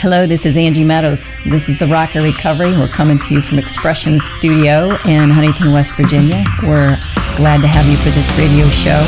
Hello, this is Angie Meadows. This is the Rocker Recovery. We're coming to you from Expression Studio in Huntington, West Virginia. We're glad to have you for this radio show.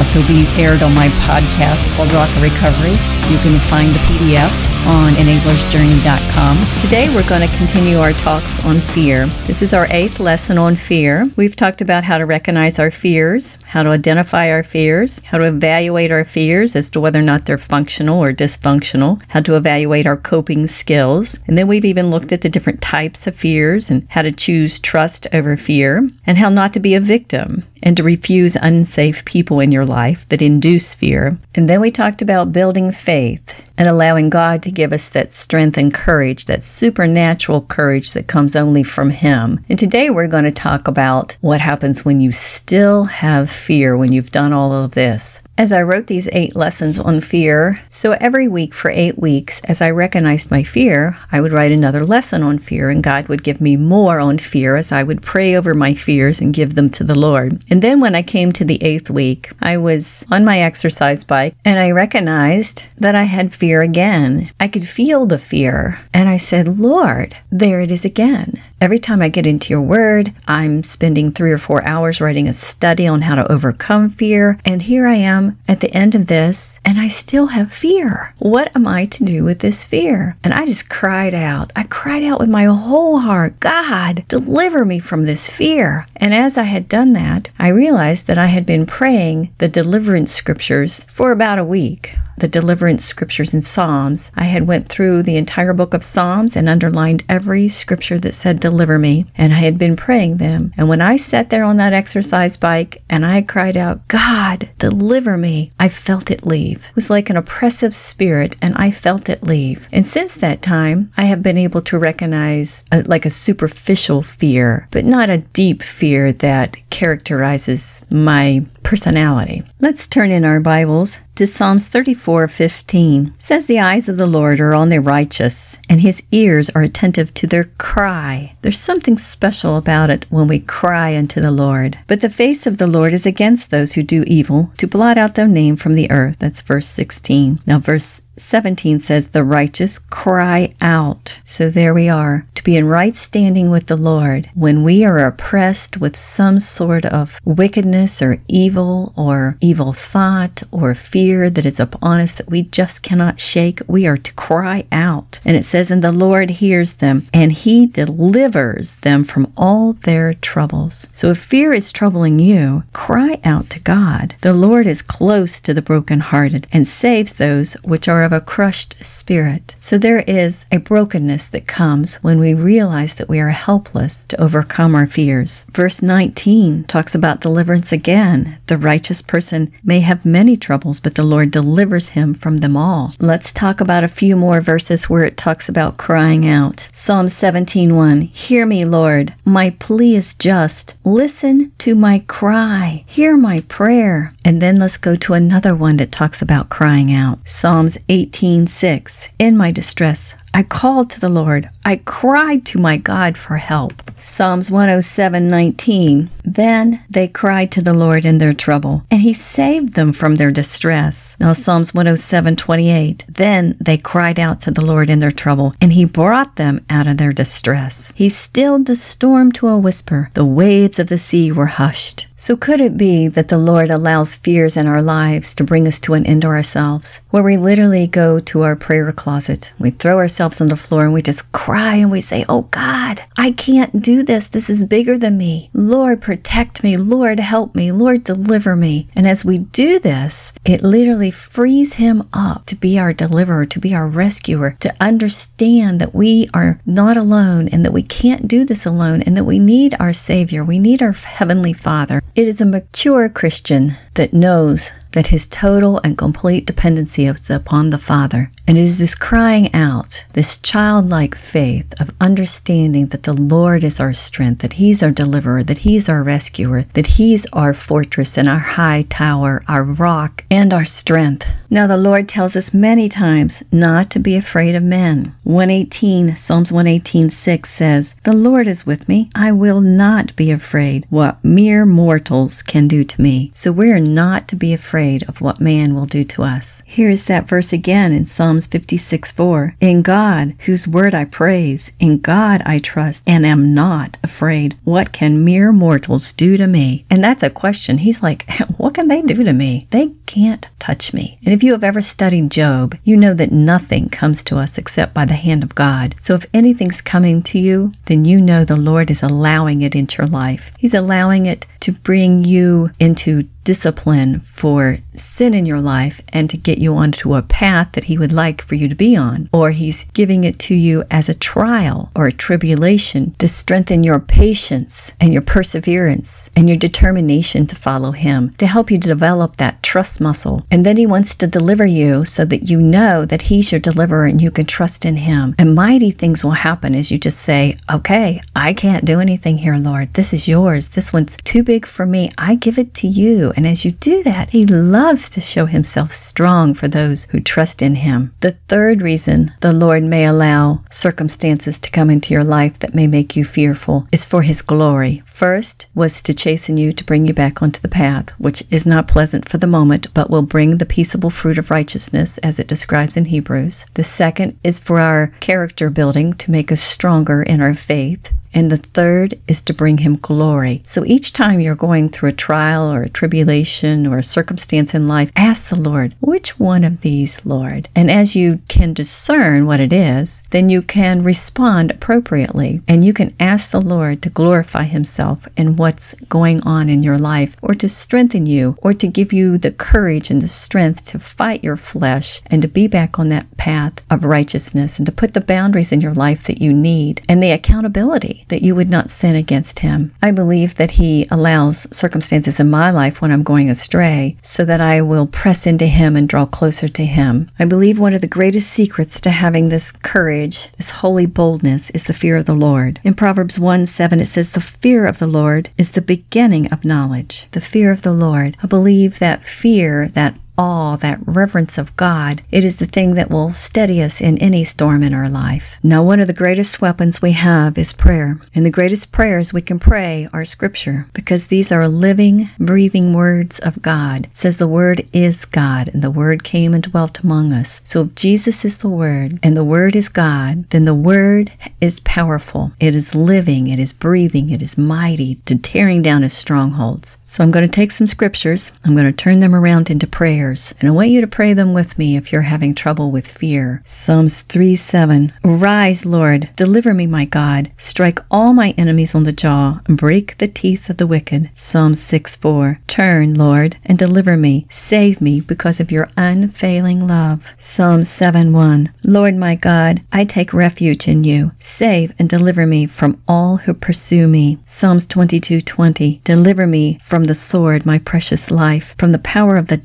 Also be aired on my podcast called Rocker Recovery. You can find the PDF on enablersjourney.com. Today we're going to continue our talks on fear. This is our eighth lesson on fear. We've talked about how to recognize our fears, how to identify our fears, how to evaluate our fears as to whether or not they're functional or dysfunctional, how to evaluate our coping skills, and then we've even looked at the different types of fears and how to choose trust over fear, and how not to be a victim and to refuse unsafe people in your life that induce fear. And then we talked about building faith and allowing God to give us that strength and courage, that supernatural courage that comes only from Him. And today we're going to talk about what happens when you still have fear when you've done all of this as I wrote these eight lessons on fear. So every week for eight weeks, as I recognized my fear, I would write another lesson on fear, and God would give me more on fear as I would pray over my fears and give them to the Lord. And then when I came to the eighth week, I was on my exercise bike and I recognized that I had fear again. I could feel the fear. And I said, Lord, there it is again. Every time I get into your word, I'm spending three or four hours writing a study on how to overcome fear. And here I am at the end of this, and I still have fear. What am I to do with this fear? And I just cried out. I cried out with my whole heart God, deliver me from this fear. And as I had done that, I realized that I had been praying the deliverance scriptures for about a week the deliverance scriptures in Psalms. I had went through the entire book of Psalms and underlined every scripture that said deliver me, and I had been praying them. And when I sat there on that exercise bike and I cried out, God, deliver me, I felt it leave. It was like an oppressive spirit, and I felt it leave. And since that time, I have been able to recognize a, like a superficial fear, but not a deep fear that characterizes my personality. Let's turn in our Bibles to Psalms 34:15. Says the eyes of the Lord are on the righteous, and his ears are attentive to their cry. There's something special about it when we cry unto the Lord. But the face of the Lord is against those who do evil, to blot out their name from the earth. That's verse 16. Now verse 17 says, The righteous cry out. So there we are, to be in right standing with the Lord. When we are oppressed with some sort of wickedness or evil or evil thought or fear that is upon us that we just cannot shake, we are to cry out. And it says, And the Lord hears them, and he delivers them from all their troubles. So if fear is troubling you, cry out to God. The Lord is close to the brokenhearted and saves those which are a crushed spirit. So there is a brokenness that comes when we realize that we are helpless to overcome our fears. Verse 19 talks about deliverance again. The righteous person may have many troubles, but the Lord delivers him from them all. Let's talk about a few more verses where it talks about crying out. Psalm 17:1 Hear me, Lord, my plea is just. Listen to my cry. Hear my prayer. And then let's go to another one that talks about crying out. Psalms 18:6 In my distress I called to the Lord. I cried to my God for help. Psalms 107:19 Then they cried to the Lord in their trouble, and he saved them from their distress. Now Psalms 107:28 Then they cried out to the Lord in their trouble, and he brought them out of their distress. He stilled the storm to a whisper. The waves of the sea were hushed. So could it be that the Lord allows fears in our lives to bring us to an end to ourselves, where we literally go to our prayer closet, we throw ourselves on the floor and we just cry and we say, "Oh God, I can't do this. This is bigger than me. Lord, protect me. Lord, help me. Lord, deliver me." And as we do this, it literally frees him up to be our deliverer, to be our rescuer, to understand that we are not alone and that we can't do this alone and that we need our savior. We need our heavenly Father. It is a mature Christian that knows that his total and complete dependency is upon the Father. And it is this crying out, this childlike faith of understanding that the Lord is our strength, that He's our deliverer, that He's our rescuer, that He's our fortress and our high tower, our rock and our strength. Now, the Lord tells us many times not to be afraid of men. 118, Psalms 118, 6 says, The Lord is with me. I will not be afraid what mere mortals can do to me. So we are not to be afraid of what man will do to us. Here's that verse again in Psalms 56, 4. In God, whose word I praise, in God I trust, and am not afraid. What can mere mortals do to me? And that's a question. He's like, What can they do to me? They can't touch me. And if you have ever studied Job, you know that nothing comes to us except by the hand of God. So if anything's coming to you, then you know the Lord is allowing it into your life. He's allowing it to bring you into discipline for sin in your life and to get you onto a path that He would like for you to be on. Or He's giving it to you as a trial or a tribulation to strengthen your patience and your perseverance and your determination to follow Him, to help you develop that trust muscle. And then He wants to deliver you so that you know that He's your deliverer and you can trust in Him. And mighty things will happen as you just say, Okay, I can't do anything here, Lord. This is yours. This one's too big for me. I give it to And as you do that, He loves to show Himself strong for those who trust in Him. The third reason the Lord may allow circumstances to come into your life that may make you fearful is for His glory. First was to chasten you to bring you back onto the path, which is not pleasant for the moment, but will bring the peaceable fruit of righteousness, as it describes in Hebrews. The second is for our character building to make us stronger in our faith. And the third is to bring him glory. So each time you're going through a trial or a tribulation or a circumstance in life, ask the Lord, which one of these, Lord? And as you can discern what it is, then you can respond appropriately. And you can ask the Lord to glorify himself in what's going on in your life or to strengthen you or to give you the courage and the strength to fight your flesh and to be back on that path of righteousness and to put the boundaries in your life that you need and the accountability that you would not sin against him. I believe that he allows circumstances in my life when I'm going astray so that I will press into him and draw closer to him. I believe one of the greatest secrets to having this courage, this holy boldness, is the fear of the Lord. In Proverbs 1 7, it says, The fear of the Lord is the beginning of knowledge. The fear of the Lord. I believe that fear, that awe, that reverence of God, it is the thing that will steady us in any storm in our life. Now, one of the greatest weapons we have is prayer. And the greatest prayers we can pray are scripture because these are living, breathing words of God. It says the word is God and the word came and dwelt among us. So if Jesus is the word and the word is God, then the word is powerful. It is living, it is breathing, it is mighty to tearing down his strongholds. So I'm going to take some scriptures, I'm going to turn them around into prayers, and I want you to pray them with me if you're having trouble with fear. Psalms 3 7. Rise, Lord, deliver me, my God. Strike all my enemies on the jaw, and break the teeth of the wicked. Psalm 6 4. Turn, Lord, and deliver me. Save me because of your unfailing love. Psalm 7 1. Lord, my God, I take refuge in you. Save and deliver me from all who pursue me. Psalms 22 20. Deliver me from the sword, my precious life, from the power of the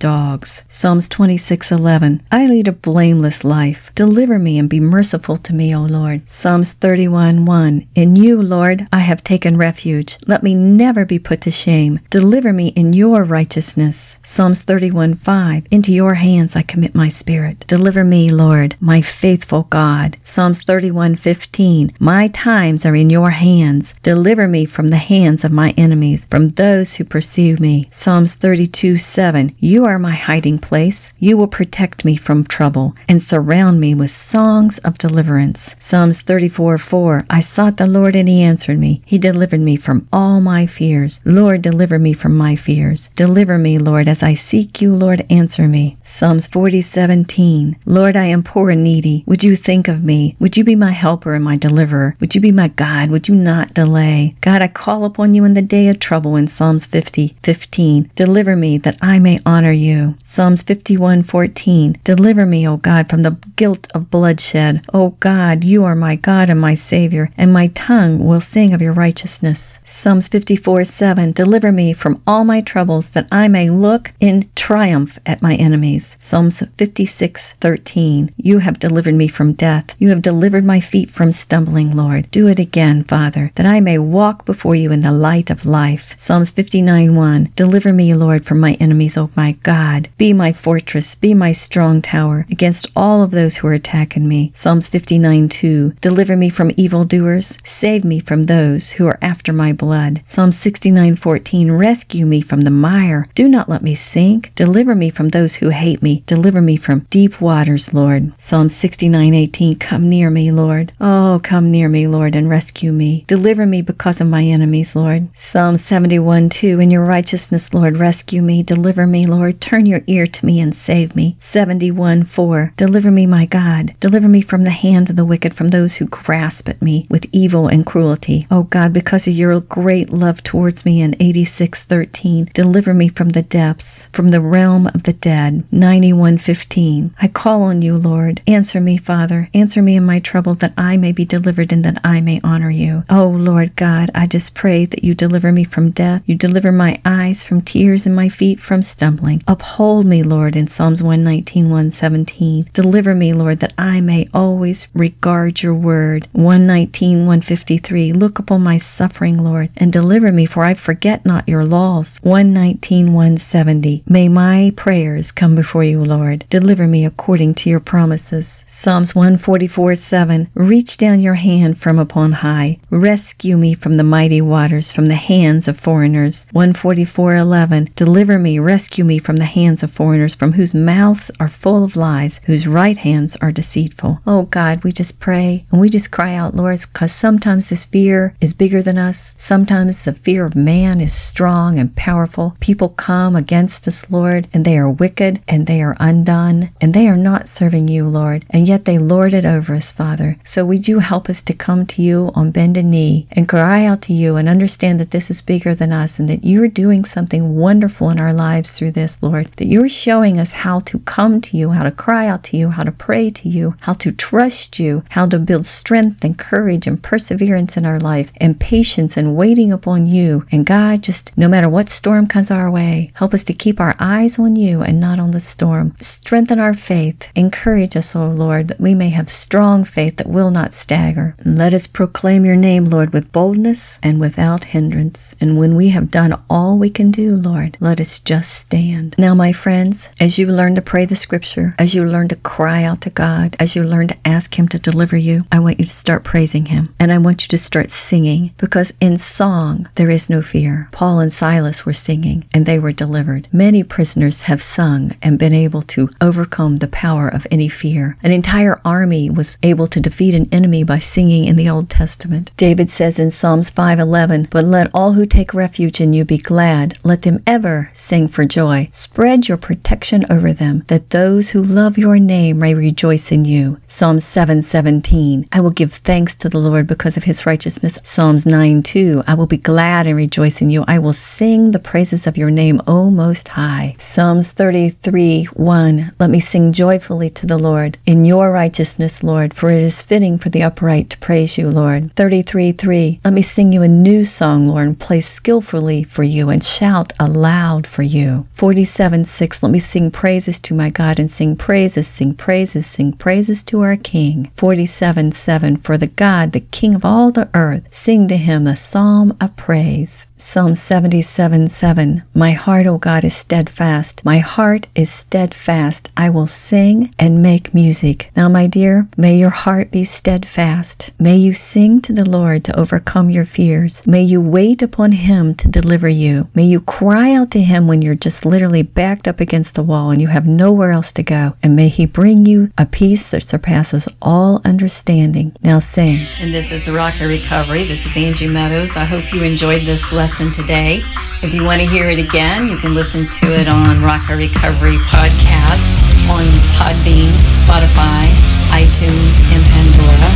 Psalms 26:11. I lead a blameless life. Deliver me and be merciful to me, O Lord. Psalms 31:1. In you, Lord, I have taken refuge. Let me never be put to shame. Deliver me in your righteousness. Psalms 31:5. Into your hands I commit my spirit. Deliver me, Lord, my faithful God. Psalms 31:15. My times are in your hands. Deliver me from the hands of my enemies, from those who pursue me. Psalms 32:7. You are my hiding place. You will protect me from trouble and surround me with songs of deliverance. Psalms 34 4. I sought the Lord and he answered me. He delivered me from all my fears. Lord, deliver me from my fears. Deliver me, Lord, as I seek you, Lord, answer me. Psalms 40 17. Lord, I am poor and needy. Would you think of me? Would you be my helper and my deliverer? Would you be my God? Would you not delay? God, I call upon you in the day of trouble in Psalms 50. 50, 15. Deliver me that I may honor you. Psalms 51:14 Deliver me, O God, from the guilt of bloodshed. O God, you are my God and my Savior, and my tongue will sing of your righteousness. Psalms 54:7 Deliver me from all my troubles that I may look in triumph at my enemies. Psalms 56:13 You have delivered me from death. You have delivered my feet from stumbling, Lord. Do it again, Father, that I may walk before you in the light of life. Psalms 59:1 Deliver me, Lord, from my enemies, O my God. Be my fortress, be my strong tower against all of those who are attacking me. Psalms 59 2. Deliver me from evildoers, save me from those who are after my blood. Psalm 69 14. Rescue me from the mire. Do not let me sink. Deliver me from those who hate me. Deliver me from deep waters, Lord. Psalm 69 18. Come near me, Lord. Oh, come near me, Lord, and rescue me. Deliver me because of my enemies, Lord. Psalm 71 2. In your righteousness, Lord, rescue me. Deliver me, Lord. Turn your ear to me and save me. 71 4. Deliver me, my God. Deliver me from the hand of the wicked, from those who grasp at me with evil and cruelty. Oh God, because of your great love towards me in 86 13, deliver me from the depths, from the realm of the dead. 91 15. I call on you, Lord. Answer me, Father. Answer me in my trouble that I may be delivered and that I may honor you. Oh Lord God, I just pray that you deliver me from death. You deliver my eyes from tears and my feet from stumbling. Uphold me, Lord, in Psalms 119 117. Deliver me, Lord, that I may always regard your word. 119 153. Look upon my suffering, Lord, and deliver me, for I forget not your laws. 119 170. May my prayers come before you, Lord. Deliver me according to your promises. Psalms 144 7. Reach down your hand from upon high. Rescue me from the mighty waters, from the hands of foreigners. 144 11. Deliver me, rescue me from the hands of foreigners, from whose mouths are full of lies, whose right hands are deceitful. Oh God, we just pray and we just cry out, Lord, because sometimes this fear is bigger than us. Sometimes the fear of man is strong and powerful. People come against us, Lord, and they are wicked and they are undone and they are not serving you, Lord, and yet they lord it over us, Father. So would you help us to come to you on bended knee and cry out to you and understand that this is bigger than us and that you're doing something wonderful in our lives through this, Lord, that you're showing us how to come to you, how to cry out to you, how to pray to you, how to trust you, how to build strength and courage and perseverance in our life and patience and waiting upon you. And God, just no matter what storm comes our way, help us to keep our eyes on you and not on the storm. Strengthen our faith. Encourage us, O Lord, that we may have strong faith that will not stagger. And let us proclaim your name, Lord, with boldness and without hindrance. And when we have done all we can do, Lord, let us just stand. Now, my friends, as you learn to pray the scripture, as you learn to cry out to God, as you learn to ask Him to deliver you, I want you to start praising Him. And I want you to start singing because in song, there is no fear. Paul and Silas were singing and they were delivered. Many prisoners have sung and been able to overcome the power of any fear. An entire army was able to defeat an enemy by singing in the Old Testament. David says in Psalms 5:11, "But let all who take refuge in you be glad; let them ever sing for joy. Spread your protection over them, that those who love your name may rejoice in you." Psalm 7:17, "I will give thanks to the Lord because of his righteousness." Psalms 9:2, "I will be glad and rejoice in you. I will sing the praises of your name, O Most High." Psalms 33:1, "Let me sing joyfully to the Lord in your righteousness, Lord, for it is fitting for the upright to praise you, Lord." 33:3, "Let me sing you a new song, Lord, and play skillfully for you and shout aloud for you." 47:6, "Let me sing praises to my God and sing praises, sing praises, sing praises to our King." 47:7, "For the God, the King of all the earth, sing to him a psalm of praise." Psalm 77 7. My heart, O God, is steadfast. My heart is steadfast. I will sing and make music. Now, my dear, may your heart be steadfast. May you sing to the Lord to overcome your fears. May you wait upon him to deliver you. May you cry out to him when you're just literally backed up against the wall and you have nowhere else to go. And may he bring you a peace that surpasses all understanding. Now sing. And this is Rocker Recovery. This is Angie Meadows. I hope you enjoyed this lesson today. If you want to hear it again, you can listen to it on Rocker Recovery Podcast on Podbean, Spotify, iTunes, and Pandora.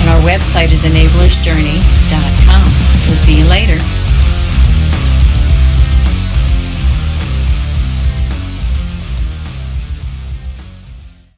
And our website is enablersjourney.com. We'll see you later.